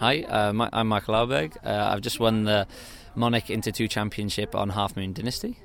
Hi, uh, my, I'm Michael Eilberg. Uh, I've just won the Monarch Inter 2 Championship on Half Moon Dynasty.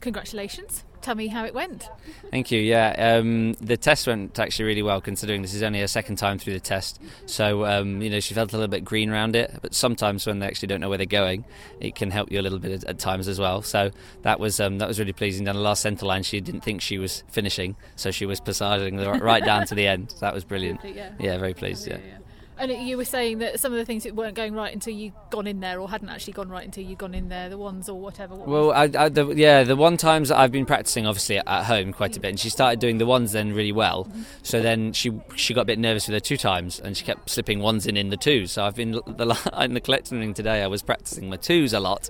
Congratulations. Tell me how it went. Thank you. Yeah, um, the test went actually really well considering this is only her second time through the test. So, um, you know, she felt a little bit green around it, but sometimes when they actually don't know where they're going, it can help you a little bit at, at times as well. So that was um, that was really pleasing. Down the last centre line, she didn't think she was finishing, so she was passaging right down to the end. So That was brilliant. Yeah, yeah very pleased. yeah. yeah. And you were saying that some of the things that weren't going right until you'd gone in there, or hadn't actually gone right until you'd gone in there, the ones or whatever. What well, I, I, the, yeah, the one times I've been practicing, obviously at home quite a bit, and she started doing the ones then really well. Mm-hmm. So then she she got a bit nervous with her two times, and she kept slipping ones in in the twos. So I've been the in the collecting today. I was practicing my twos a lot,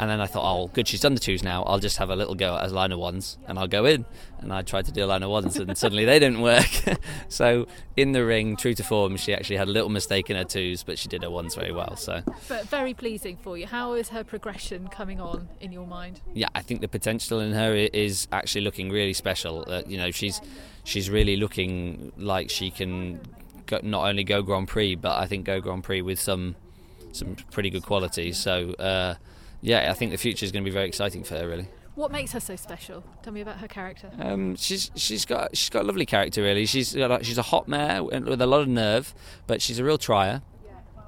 and then I thought, oh, good, she's done the twos now. I'll just have a little go at a line of ones, and I'll go in. And I tried to do a line of ones, and suddenly they didn't work. so in the ring, true to form, she actually had a little mistake in her twos, but she did her ones very well. So, but very pleasing for you. How is her progression coming on in your mind? Yeah, I think the potential in her is actually looking really special. Uh, you know, she's she's really looking like she can go, not only go Grand Prix, but I think go Grand Prix with some some pretty good quality. So. Uh, yeah, I think the future is going to be very exciting for her. Really. What makes her so special? Tell me about her character. Um, she's she's got she's got a lovely character. Really, she's got, she's a hot mare with a lot of nerve, but she's a real trier.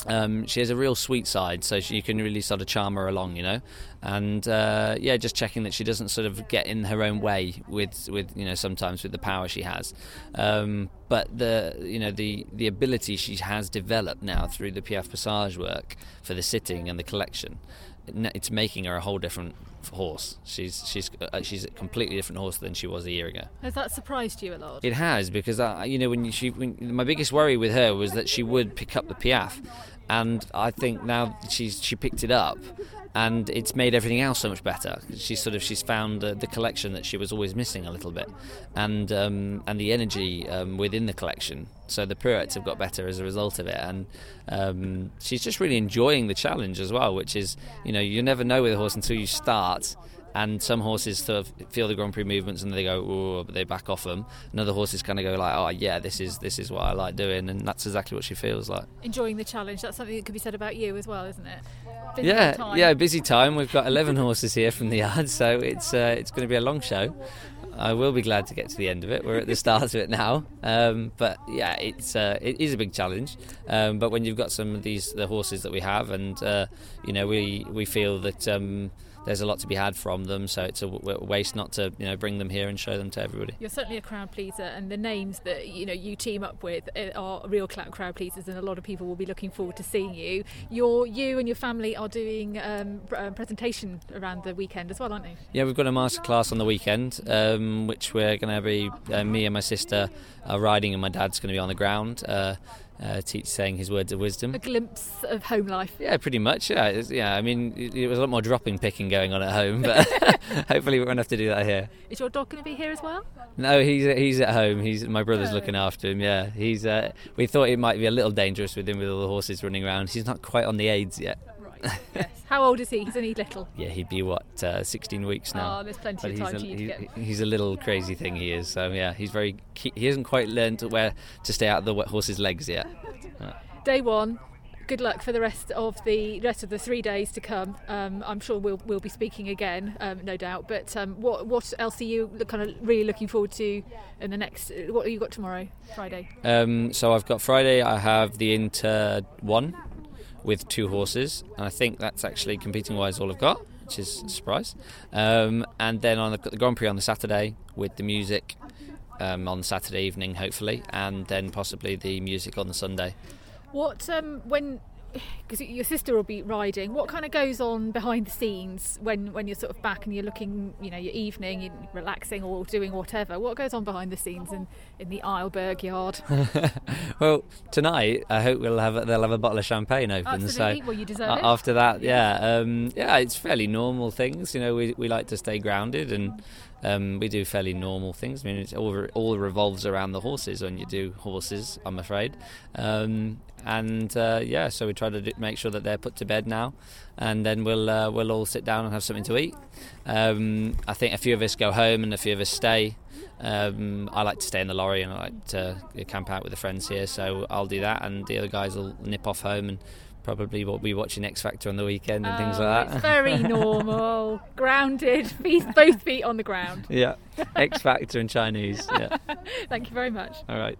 Um, she has a real sweet side, so she, you can really sort of charm her along, you know. And uh, yeah, just checking that she doesn't sort of get in her own way with, with you know, sometimes with the power she has. Um, but the you know the the ability she has developed now through the Piaffe Passage work for the sitting and the collection it's making her a whole different horse. She's she's uh, she's a completely different horse than she was a year ago. Has that surprised you a lot? It has because I, you know when she when, my biggest worry with her was that she would pick up the Piaffe, and I think now she's she picked it up, and it's made everything else so much better. She's sort of she's found uh, the collection that she was always missing a little bit, and um, and the energy um, within the collection. So the pirouettes have got better as a result of it, and um, she's just really enjoying the challenge as well. Which is, you know, you never know with a horse until you start, and some horses sort of feel the Grand Prix movements and they go, oh, but they back off them. And other horses kind of go like, oh yeah, this is this is what I like doing, and that's exactly what she feels like. Enjoying the challenge. That's something that could be said about you as well, isn't it? Busy yeah, time. yeah, busy time. We've got 11 horses here from the yard, so it's uh, it's going to be a long show. I will be glad to get to the end of it. We're at the start of it now, um, but yeah, it's uh, it is a big challenge. Um, but when you've got some of these the horses that we have, and uh, you know we we feel that. Um, there's a lot to be had from them. So it's a waste not to you know bring them here and show them to everybody. You're certainly a crowd pleaser, and the names that you know you team up with eh, are real crowd pleasers, and a lot of people will be looking forward to seeing you. Your you and your family are doing um, a presentation around the weekend as well, aren't you? Yeah, we've got a masterclass on the weekend, um, which we're going to be uh, me and my sister are riding, and my dad's going to be on the ground. Uh, uh, teach saying his words of wisdom. A glimpse of home life. Yeah, pretty much. Yeah, yeah. I mean, it, was a lot more dropping picking going on at home, but hopefully we won't have to do that here. Is your dog going to be here as well? No, he's he's at home. He's my brother's oh. looking after him. Yeah, he's. Uh, we thought it might be a little dangerous with him with all the horses running around. He's not quite on the aids yet. Yes. How old is he? He's only little. Yeah, he'd be what uh, 16 weeks now. Oh, there's plenty but of time a, to get. He's a little crazy thing. He is. So yeah, he's very. He hasn't quite learned where to stay out of the horse's legs yet. Day one, good luck for the rest of the rest of the three days to come. Um, I'm sure we'll we'll be speaking again, um, no doubt. But um, what what else are you kind of really looking forward to in the next? What have you got tomorrow, Friday? Um, so I've got Friday. I have the Inter one with two horses, and I think that's actually competing wise all I've got, which is a surprise. Um, and then on the, the Grand Prix on the Saturday with the music. Um, on Saturday evening, hopefully, and then possibly the music on the Sunday. What um, when because your sister will be riding. What kind of goes on behind the scenes when, when you're sort of back and you're looking, you know, your evening, you're relaxing or doing whatever? What goes on behind the scenes in, in the Eilberg yard? well, tonight I hope we'll have they'll have a bottle of champagne open. Absolutely. So well, you deserve it. After that, yeah, yeah, um, yeah, it's fairly normal things. You know, we we like to stay grounded and um, we do fairly normal things. I mean, it all all revolves around the horses when you do horses. I'm afraid, um, and uh, yeah, so we try to do, make sure that they're put to bed now, and then we'll uh, we'll all sit down and have something to eat. Um, I think a few of us go home and a few of us stay. Um, I like to stay in the lorry and I like to camp out with the friends here, so I'll do that, and the other guys will nip off home and probably what we watching X Factor on the weekend and oh, things like that. It's very normal, grounded, feet, both feet on the ground. Yeah, X Factor and Chinese. Yeah. Thank you very much. All right.